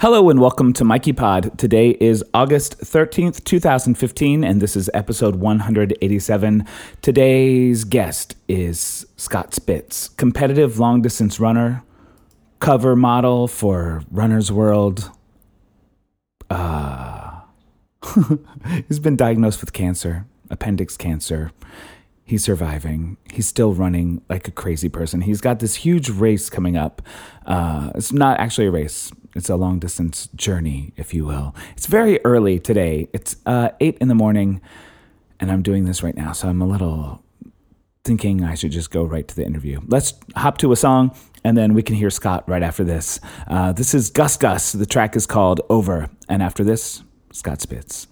Hello and welcome to Mikey Pod. Today is August 13th, 2015, and this is episode 187. Today's guest is Scott Spitz, competitive long distance runner, cover model for Runner's World. Uh, he's been diagnosed with cancer, appendix cancer. He's surviving. He's still running like a crazy person. He's got this huge race coming up. Uh, it's not actually a race. It's a long distance journey, if you will. It's very early today. It's uh, eight in the morning, and I'm doing this right now. So I'm a little thinking I should just go right to the interview. Let's hop to a song, and then we can hear Scott right after this. Uh, this is Gus Gus. The track is called Over. And after this, Scott Spitz.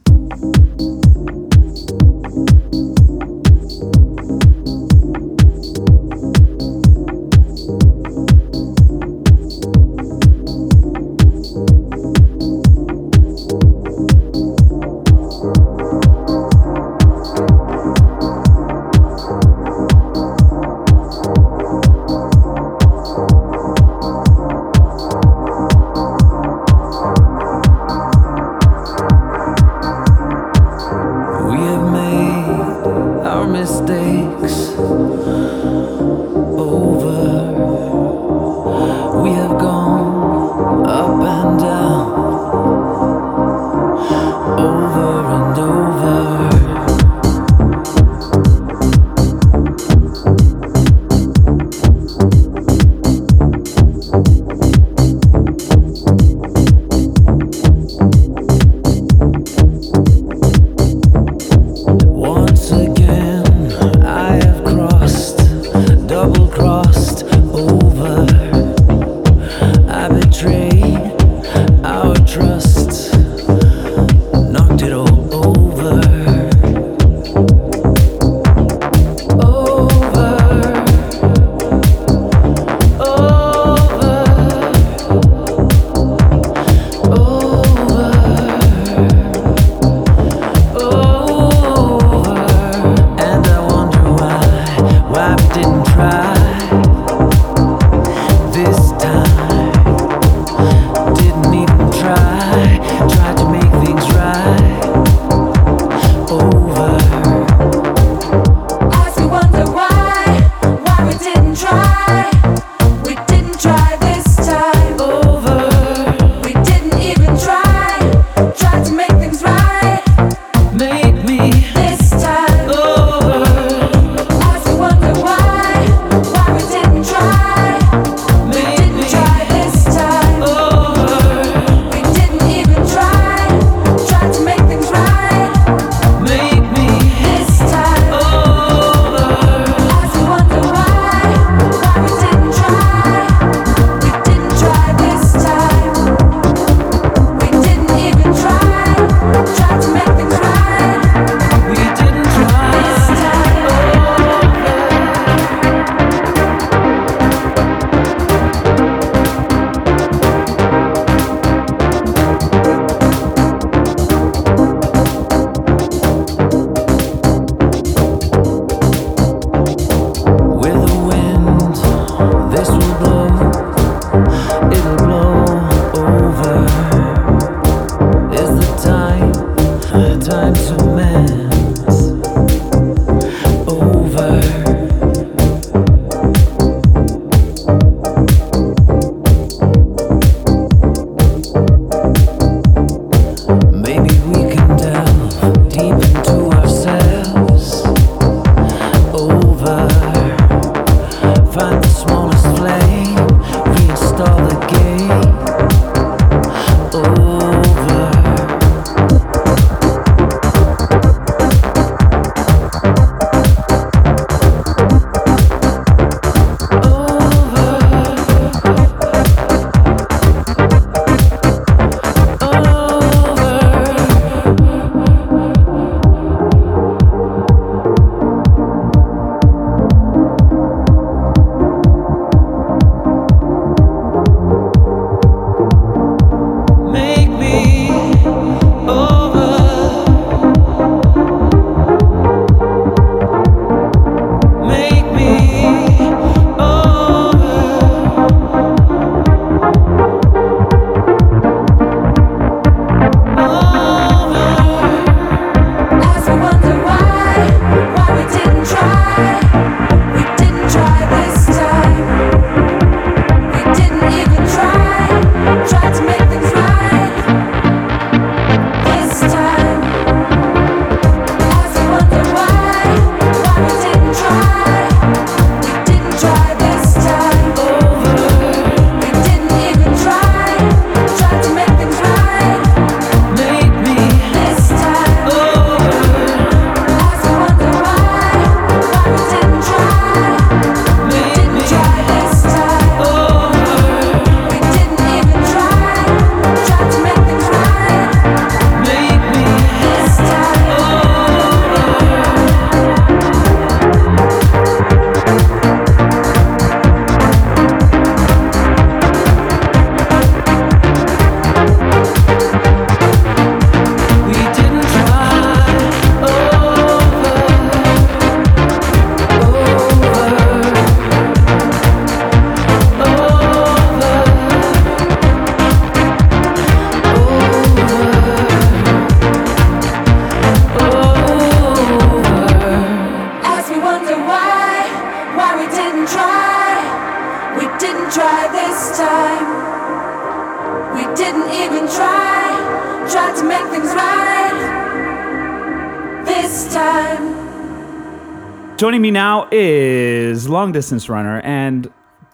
Distance runner and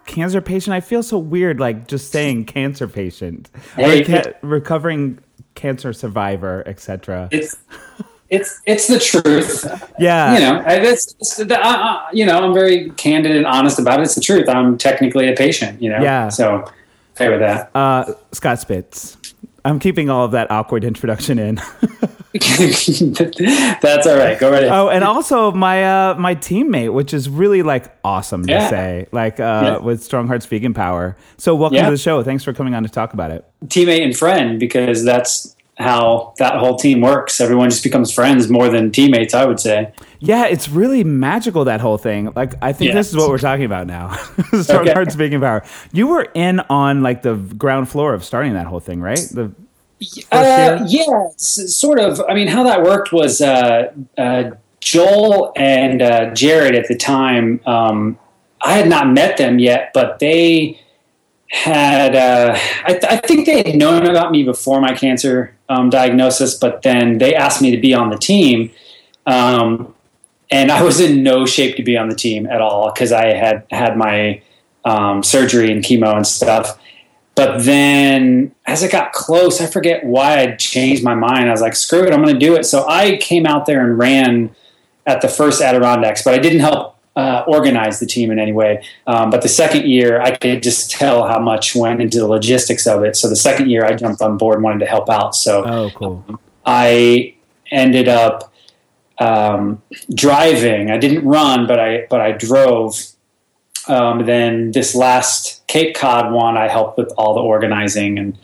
cancer patient. I feel so weird, like just saying cancer patient, Hey, Reca- recovering cancer survivor, etc. It's it's it's the truth. Yeah, You know, I- it's, it's the, uh, uh, you know, I'm very candid and honest about it. It's the truth. I'm technically a patient. You know. Yeah. So okay with that. uh, Scott Spitz. I'm keeping all of that awkward introduction in. That's all right. Go right ahead. Oh, and also my uh, my teammate, which is really like awesome to say, like uh, Yeah. with Strong Hearts Vegan Power. So welcome Yeah. to the show. Thanks for coming on to talk about it. Teammate and friend, because that's how that whole team works. Everyone just becomes friends more than teammates. I would say. Yeah, it's really magical that whole thing. Like I think Yeah. this is what we're talking about now. Strong Okay. Hearts Vegan Power. You were in on like the ground floor of starting that whole thing, right? The Uh, yeah, sort of. I mean, how that worked was uh, uh, Joel and uh, Jared at the time. Um, I had not met them yet, but they had. Uh, I, th- I think they had known about me before my cancer um, diagnosis, but then they asked me to be on the team. Um, and I was in no shape to be on the team at all because I had had my um, surgery and chemo and stuff. But then as it got close, I forget why I changed my mind. I was like, screw it, I'm going to do it. So I came out there and ran at the first Adirondacks, but I didn't help uh, organize the team in any way. Um, but the second year, I could just tell how much went into the logistics of it. So the second year, I jumped on board and wanted to help out. So oh, cool. I ended up um, driving. I didn't run, but I but I drove. Um, then this last Cape Cod one, I helped with all the organizing and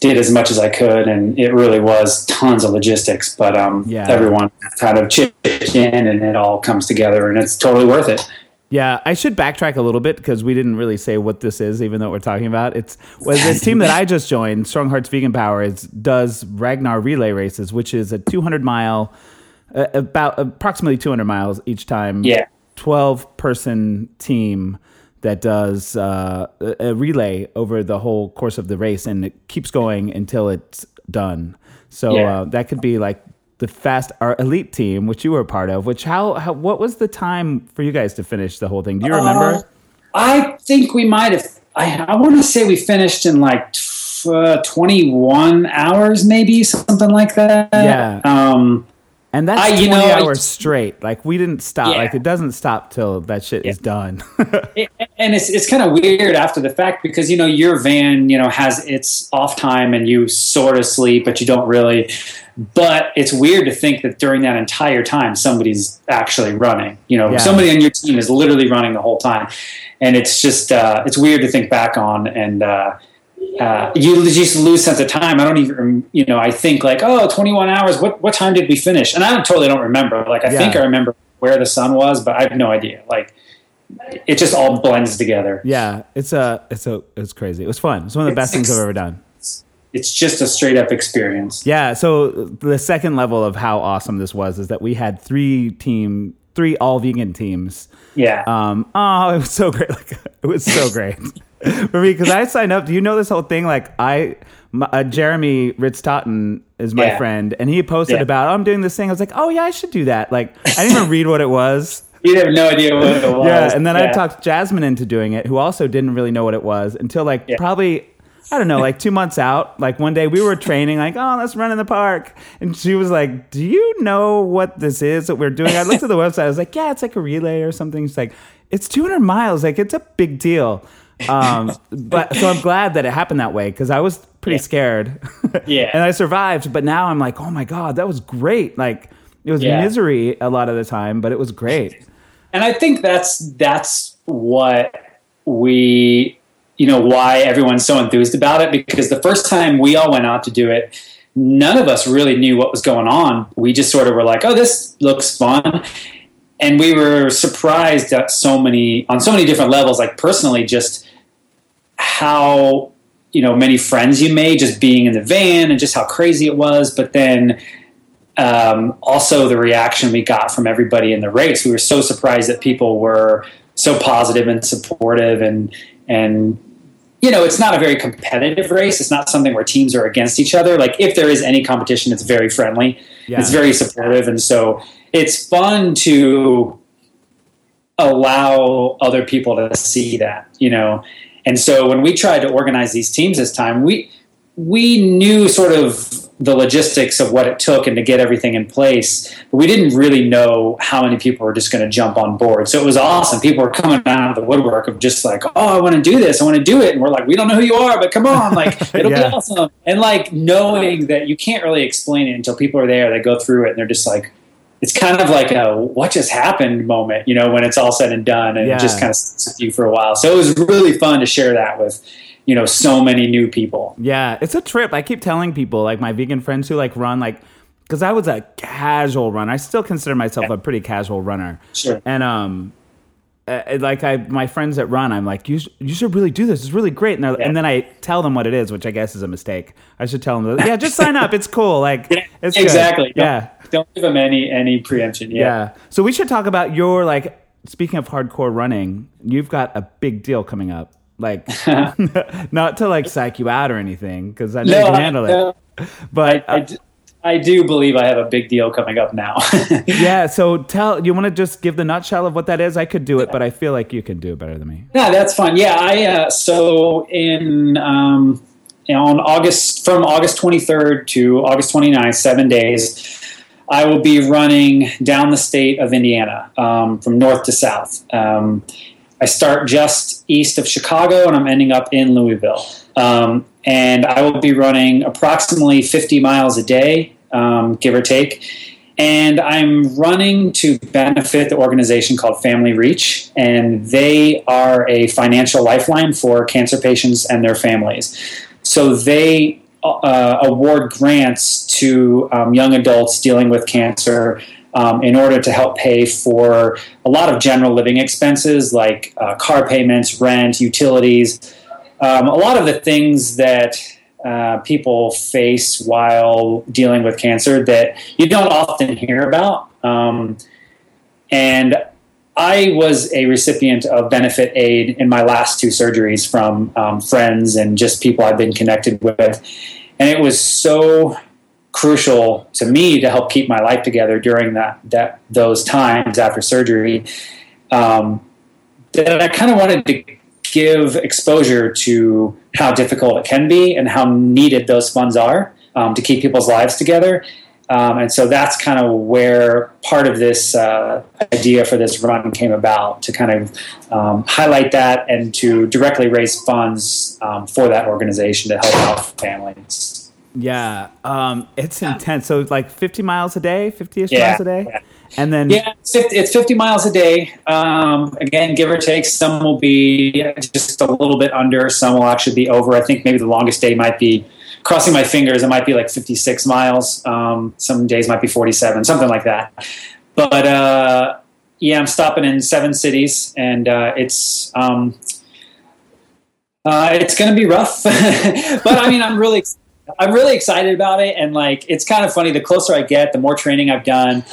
did as much as I could, and it really was tons of logistics. But um, Yeah. everyone kind of chipped in, and it all comes together, and it's totally worth it. Yeah, I should backtrack a little bit because we didn't really say what this is, even though we're talking about it's well, this team that I just joined, Strong Hearts Vegan Power, is does Ragnar relay races, which is a 200 mile, uh, about approximately 200 miles each time. Yeah. 12 person team that does uh, a relay over the whole course of the race, and it keeps going until it's done. So Yeah. uh, that could be like the fast our elite team, which you were a part of. Which how, how what was the time for you guys to finish the whole thing? Do you remember? Uh, I think we might have. I, I want to say we finished in like t- uh, 21 hours, maybe something like that. Yeah. Um, and that's I- 20 you know, I- hours straight. Like we didn't stop. Yeah. Like it doesn't stop till that shit is done. it- and it's it's kind of weird after the fact because you know your van you know has its off time and you sort of sleep but you don't really but it's weird to think that during that entire time somebody's actually running you know Yeah. somebody on your team is literally running the whole time and it's just uh, it's weird to think back on and uh, uh, you just lose sense of time. I don't even, you know, I think like, oh, 21 hours. What what time did we finish? And I totally don't remember. Like, I think I remember where the sun was, but I have no idea. Like, it just all blends together. yeah, it's a it's a it's crazy. It was fun. It's one of the best things I've ever done. It's just a straight up experience. Yeah. So the second level of how awesome this was is that we had three team, three all vegan teams. Yeah. Um. Oh, it was so great. Like it was so great for me because I signed up. Do you know this whole thing? Like I, my, uh, Jeremy Ritz Totten is my Yeah. friend, and he posted Yeah. about oh, I'm doing this thing. I was like, oh yeah, I should do that. Like I didn't even read what it was. you have no idea what it was. Yeah, and then I talked Jasmine into doing it, who also didn't really know what it was until like Yeah. probably I don't know, like two months out. Like one day we were training, like oh let's run in the park, and she was like, "Do you know what this is that we're doing?" I looked at the website. I was like, "Yeah, it's like a relay or something." She's like, "It's 200 miles. Like it's a big deal." Um, but so I'm glad that it happened that way because I was pretty Yeah. scared. Yeah. and I survived. But now I'm like, oh my god, that was great. Like it was Yeah. misery a lot of the time, but it was great. and I think that's that's what we you know why everyone's so enthused about it because the first time we all went out to do it none of us really knew what was going on we just sort of were like oh this looks fun and we were surprised at so many on so many different levels like personally just how you know many friends you made just being in the van and just how crazy it was but then um, also the reaction we got from everybody in the race. We were so surprised that people were so positive and supportive and and you know it's not a very competitive race. It's not something where teams are against each other. Like if there is any competition, it's very friendly. Yeah. It's very supportive, and so it's fun to allow other people to see that, you know. And so when we tried to organize these teams this time, we we knew sort of the logistics of what it took and to get everything in place, but we didn't really know how many people were just going to jump on board. So it was awesome. People were coming out of the woodwork of just like, "Oh, I want to do this. I want to do it." And we're like, "We don't know who you are, but come on, like it'll yeah. be awesome." And like knowing that you can't really explain it until people are there, they go through it and they're just like, it's kind of like a what just happened moment, you know, when it's all said and done, and yeah. it just kind of sits with you for a while. So it was really fun to share that with, you know, so many new people. Yeah, it's a trip. I keep telling people, like my vegan friends who like run, like, because I was a casual runner. I still consider myself yeah. a pretty casual runner. Sure. And um, uh, like I, my friends that run, I'm like, you, you should really do this. It's really great. And, yeah. and then I tell them what it is, which I guess is a mistake. I should tell them, yeah, just sign up. It's cool. Like, it's exactly. Good. Yeah. Don't give them any any preemption. Yeah. yeah. So we should talk about your like. Speaking of hardcore running, you've got a big deal coming up. Like, not to like psych you out or anything, because I know no, you can handle no. it. But I, I, I do believe I have a big deal coming up now. yeah. So tell you want to just give the nutshell of what that is. I could do it, but I feel like you can do it better than me. Yeah, that's fine. Yeah, I uh, so in um, on August from August 23rd to August 29th, seven days. I will be running down the state of Indiana um, from north to south. Um, I start just east of Chicago and I'm ending up in Louisville. Um, and I will be running approximately 50 miles a day, um, give or take. And I'm running to benefit the organization called Family Reach, and they are a financial lifeline for cancer patients and their families. So they uh, award grants to um, young adults dealing with cancer um, in order to help pay for a lot of general living expenses like uh, car payments, rent, utilities, um, a lot of the things that uh, people face while dealing with cancer that you don't often hear about. Um, and I was a recipient of benefit aid in my last two surgeries from um, friends and just people I've been connected with. And it was so crucial to me to help keep my life together during that, that those times after surgery um, that I kind of wanted to give exposure to how difficult it can be and how needed those funds are um, to keep people's lives together. Um, and so that's kind of where part of this uh, idea for this run came about to kind of um, highlight that and to directly raise funds um, for that organization to help out families. Yeah, um, it's intense. So like 50 miles a day, 50 ish yeah, miles a day? Yeah. And then yeah, it's 50, it's 50 miles a day. Um, again, give or take. Some will be just a little bit under. Some will actually be over. I think maybe the longest day might be crossing my fingers. It might be like 56 miles. Um, some days might be 47, something like that. But uh, yeah, I'm stopping in seven cities, and uh, it's um, uh, it's going to be rough. but I mean, I'm really I'm really excited about it, and like it's kind of funny. The closer I get, the more training I've done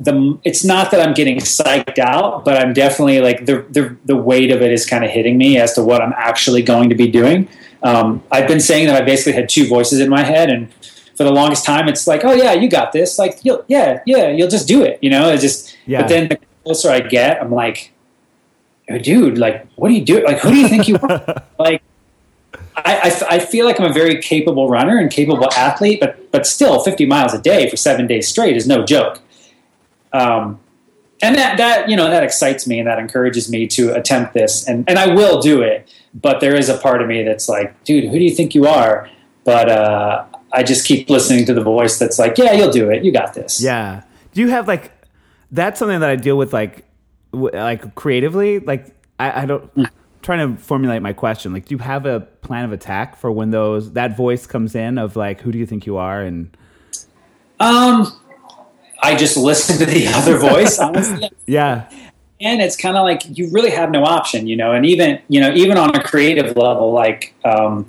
the it's not that I'm getting psyched out, but I'm definitely like the the, the weight of it is kind of hitting me as to what I'm actually going to be doing. Um, I've been saying that I basically had two voices in my head, and for the longest time, it's like, oh yeah, you got this. Like, you'll, yeah, yeah, you'll just do it. You know, it's just. Yeah. But then the closer I get, I'm like, oh, dude, like, what do you do? Like, who do you think you are? like. I, I, I, feel like I'm a very capable runner and capable athlete, but but still, 50 miles a day for seven days straight is no joke. Um, and that that you know that excites me and that encourages me to attempt this and and I will do it. But there is a part of me that's like, dude, who do you think you are? But uh, I just keep listening to the voice that's like, yeah, you'll do it. You got this. Yeah. Do you have like that's something that I deal with like w- like creatively? Like I, I don't. Mm. Trying to formulate my question, like, do you have a plan of attack for when those that voice comes in of like, who do you think you are, and um, I just listen to the other voice, honestly. yeah. And it's kind of like you really have no option, you know. And even you know, even on a creative level, like um,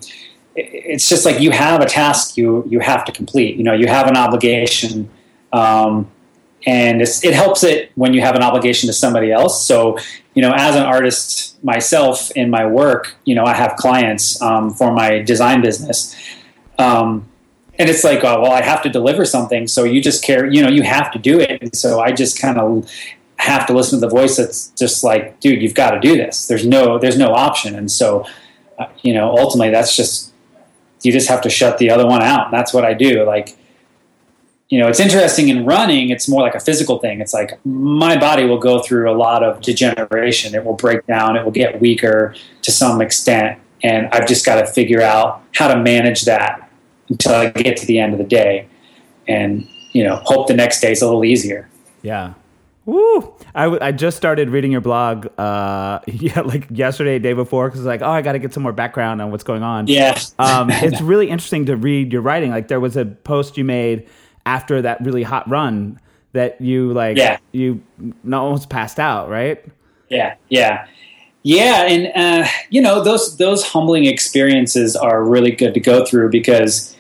it's just like you have a task you you have to complete. You know, you have an obligation, um, and it helps it when you have an obligation to somebody else. So you know, as an artist myself in my work, you know, I have clients um, for my design business. Um, and it's like, oh, well, I have to deliver something, so you just care, you know, you have to do it. And so I just kind of have to listen to the voice that's just like, dude, you've got to do this. There's no there's no option. And so, uh, you know, ultimately, that's just you just have to shut the other one out. And that's what I do. Like, you know, it's interesting in running. It's more like a physical thing. It's like my body will go through a lot of degeneration. It will break down. It will get weaker to some extent, and I've just got to figure out how to manage that until I get to the end of the day, and you know, hope the next day is a little easier. Yeah. Woo! I, w- I just started reading your blog, uh, yeah, like yesterday, day before, because like, oh, I got to get some more background on what's going on. Yeah. um, it's really interesting to read your writing. Like, there was a post you made after that really hot run that you like, Yeah. you almost passed out, right? Yeah, yeah, yeah, and uh, you know those those humbling experiences are really good to go through because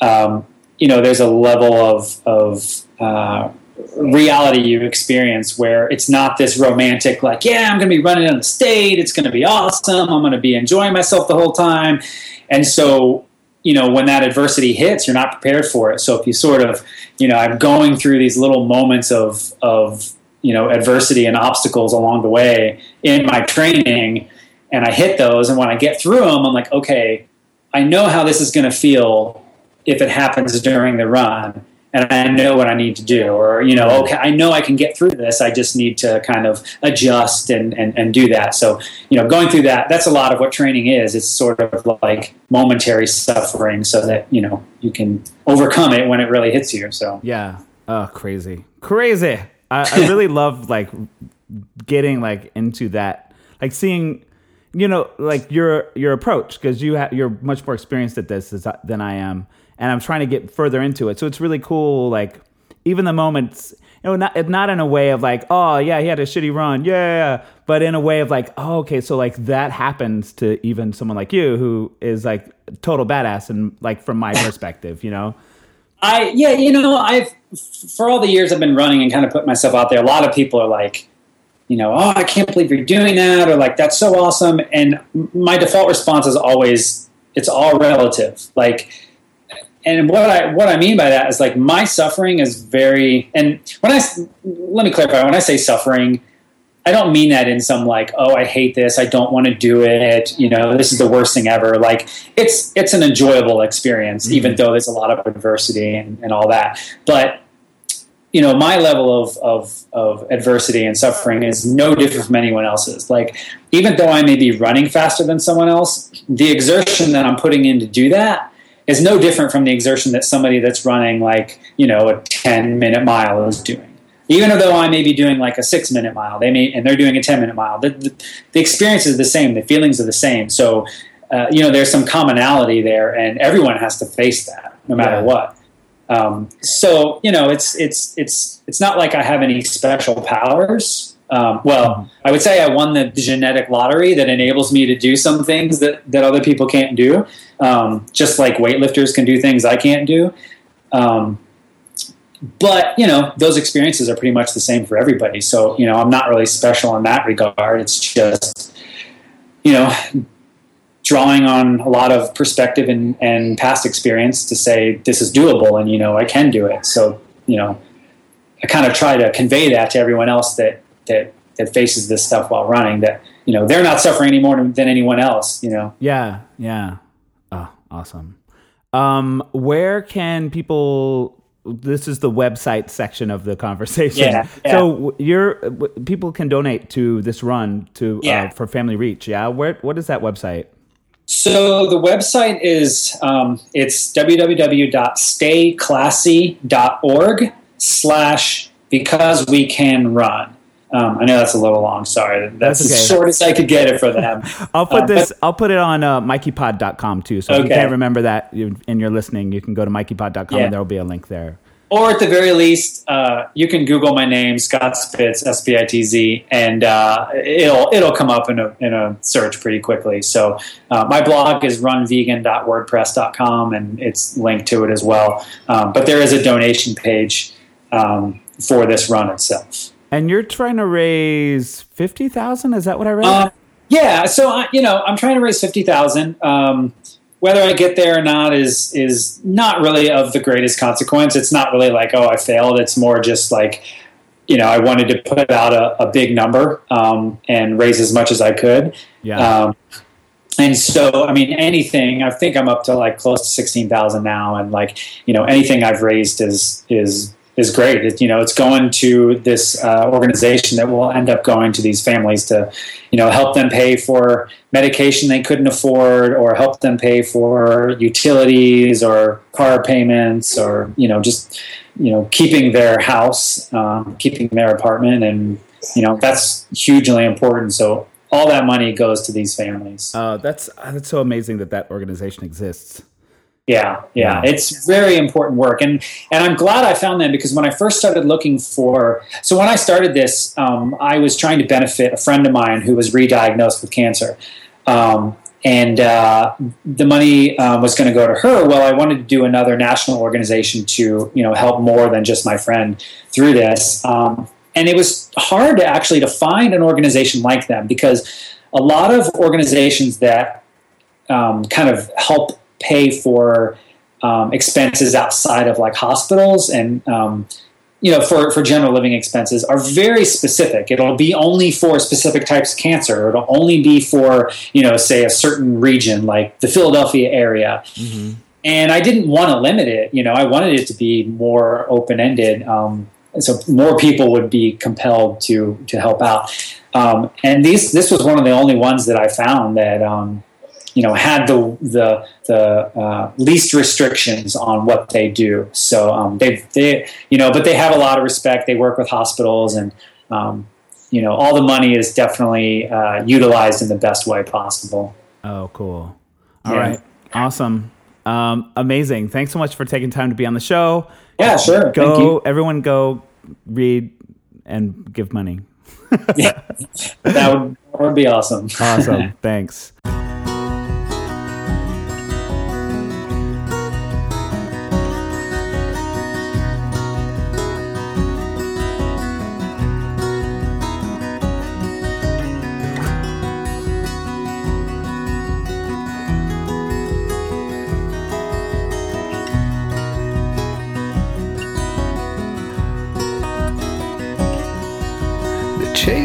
um, you know there's a level of of uh, reality you experience where it's not this romantic like yeah I'm going to be running on the state it's going to be awesome I'm going to be enjoying myself the whole time. And so you know when that adversity hits you're not prepared for it. So if you sort of you know i'm going through these little moments of of you know adversity and obstacles along the way in my training and i hit those and when i get through them i'm like okay i know how this is going to feel if it happens during the run and i know what i need to do or you know okay i know i can get through this i just need to kind of adjust and, and, and do that. So you know going through that that's a lot of what training is. It's sort of like momentary suffering so that you know you can overcome it when it really hits you so. Yeah. Oh, crazy, crazy. I, I really love like getting like into that, like seeing, you know, like your your approach because you ha- you're much more experienced at this than I am, and I'm trying to get further into it. So it's really cool. Like even the moments, you know, not not in a way of like, oh yeah, he had a shitty run, yeah, but in a way of like, oh okay, so like that happens to even someone like you who is like total badass and like from my perspective, you know. I yeah, you know, I've for all the years I've been running and kind of put myself out there. A lot of people are like, you know, oh, I can't believe you're doing that, or like that's so awesome. And my default response is always, it's all relative. Like, and what I what I mean by that is like my suffering is very. And when I let me clarify, when I say suffering, I don't mean that in some like, oh, I hate this, I don't want to do it, you know, this is the worst thing ever. Like it's it's an enjoyable experience, mm-hmm. even though there's a lot of adversity and, and all that. But you know, my level of, of of adversity and suffering is no different from anyone else's. Like even though I may be running faster than someone else, the exertion that I'm putting in to do that is no different from the exertion that somebody that's running like, you know, a 10 minute mile is doing even though I may be doing like a six minute mile, they may and they're doing a ten minute mile. The, the, the experience is the same. The feelings are the same. So, uh, you know, there's some commonality there, and everyone has to face that, no matter Yeah. what. Um, so, you know, it's it's it's it's not like I have any special powers. Um, well, I would say I won the genetic lottery that enables me to do some things that that other people can't do. Um, just like weightlifters can do things I can't do. Um, but you know those experiences are pretty much the same for everybody so you know i'm not really special in that regard it's just you know drawing on a lot of perspective and, and past experience to say this is doable and you know i can do it so you know i kind of try to convey that to everyone else that that that faces this stuff while running that you know they're not suffering any more than anyone else you know Yeah, yeah. Oh, awesome. Um, where can people? This is the website section of the conversation. Yeah, yeah. So w- people can donate to this run to uh, for Family Reach. Yeah. Where? What is that website? So the website is um, it's www.stayclassy.org slash because we can run. Um, I know that's a little long. Sorry, that's, That's okay. as short as I could get it for them. I'll put Uh, this. I'll put it on uh, MikeyPod.com too. So if you can't remember that and you're listening, you can go to MikeyPod.com Yeah. and there will be a link there. or at the very least, uh, you can Google my name, Scott Spitz, S P I T Z, and uh, it'll it'll come up in a in a search pretty quickly. So uh, my blog is runvegan.wordpress.com, and it's linked to it as well. Um, but there is a donation page um, for this run itself. And you're trying to raise fifty thousand. Is that what I read? Uh, yeah, so I, you know, I'm trying to raise fifty thousand. Um, whether I get there or not is is not really of the greatest consequence. It's not really like oh I failed. It's more just like you know, I wanted to put out a, a big number um, and raise as much as I could. Yeah. Um, and so, I mean, anything. I think I'm up to like close to sixteen thousand now, and like you know, anything I've raised is is is great. It, you know, it's going to this uh, organization that will end up going to these families to, you know, help them pay for medication they couldn't afford, or help them pay for utilities or car payments, or you know, just you know, keeping their house, um, keeping their apartment, and you know, that's hugely important. So all that money goes to these families. Uh, that's that's so amazing that that organization exists. Yeah, yeah, it's very important work, and and I'm glad I found them because when I first started looking for, so when I started this, um, I was trying to benefit a friend of mine who was re-diagnosed with cancer, um, and uh, the money um, was going to go to her. Well, I wanted to do another national organization to you know help more than just my friend through this, um, and it was hard to actually to find an organization like them because a lot of organizations that um, kind of help pay for um, expenses outside of like hospitals and um, you know for, for general living expenses are very specific. It'll be only for specific types of cancer. It'll only be for you know say a certain region like the philadelphia area. And i didn't want to limit it you know i wanted it to be more open-ended um, so more people would be compelled to to help out. Um, and these this was one of the only ones that i found that um, you know had the the the uh, least restrictions on what they do. So um, they they you know, but they have a lot of respect. They work with hospitals, and um, you know, all the money is definitely uh, utilized in the best way possible. Oh, cool. All Yeah. right, awesome, um, amazing. Thanks so much for taking time to be on the show. Yeah, sure. Thank Go, everyone, go read and give money. Yeah, that would, that would be awesome. Awesome. Thanks.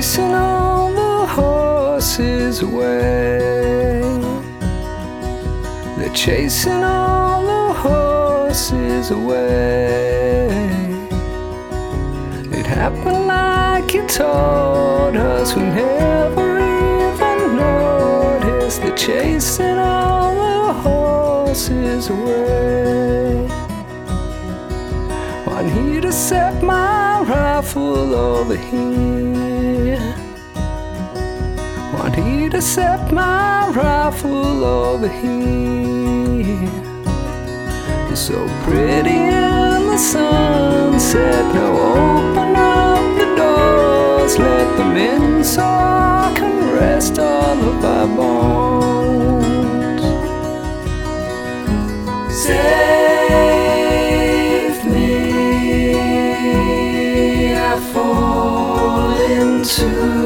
Chasing all the horses away. They're chasing all the horses away. It happened like you told us. We never even noticed. They're chasing all the horses away. Want he to set my rifle over here. Want he to set my rifle over here. You're so pretty in the sunset. Now open up the doors, let them in so I can rest all of our bones. Save me, I fall into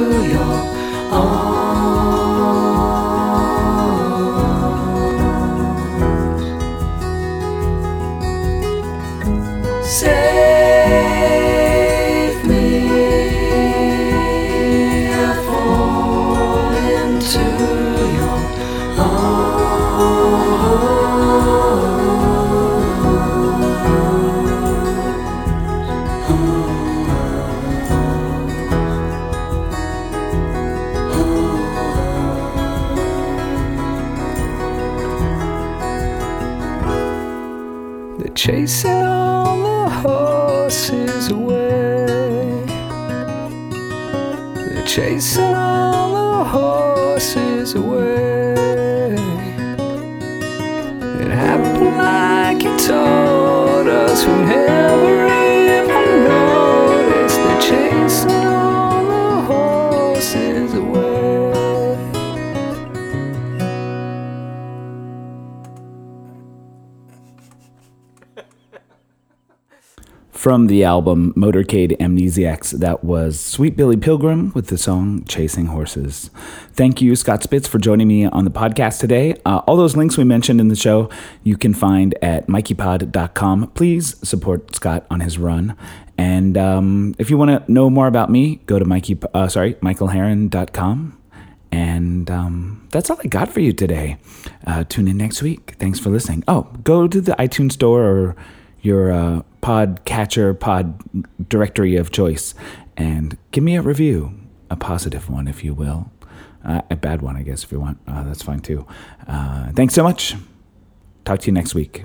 From the album Motorcade Amnesiacs, that was Sweet Billy Pilgrim with the song Chasing Horses. Thank you, Scott Spitz, for joining me on the podcast today. Uh, all those links we mentioned in the show you can find at mikeypod.com. Please support Scott on his run. And um, if you want to know more about me, go to Mikey, uh, sorry, michaelheron.com. And um, that's all I got for you today. Uh, tune in next week. Thanks for listening. Oh, go to the iTunes store or your uh, pod catcher, pod directory of choice, and give me a review, a positive one, if you will. Uh, a bad one, I guess, if you want. Uh, that's fine too. Uh, thanks so much. Talk to you next week.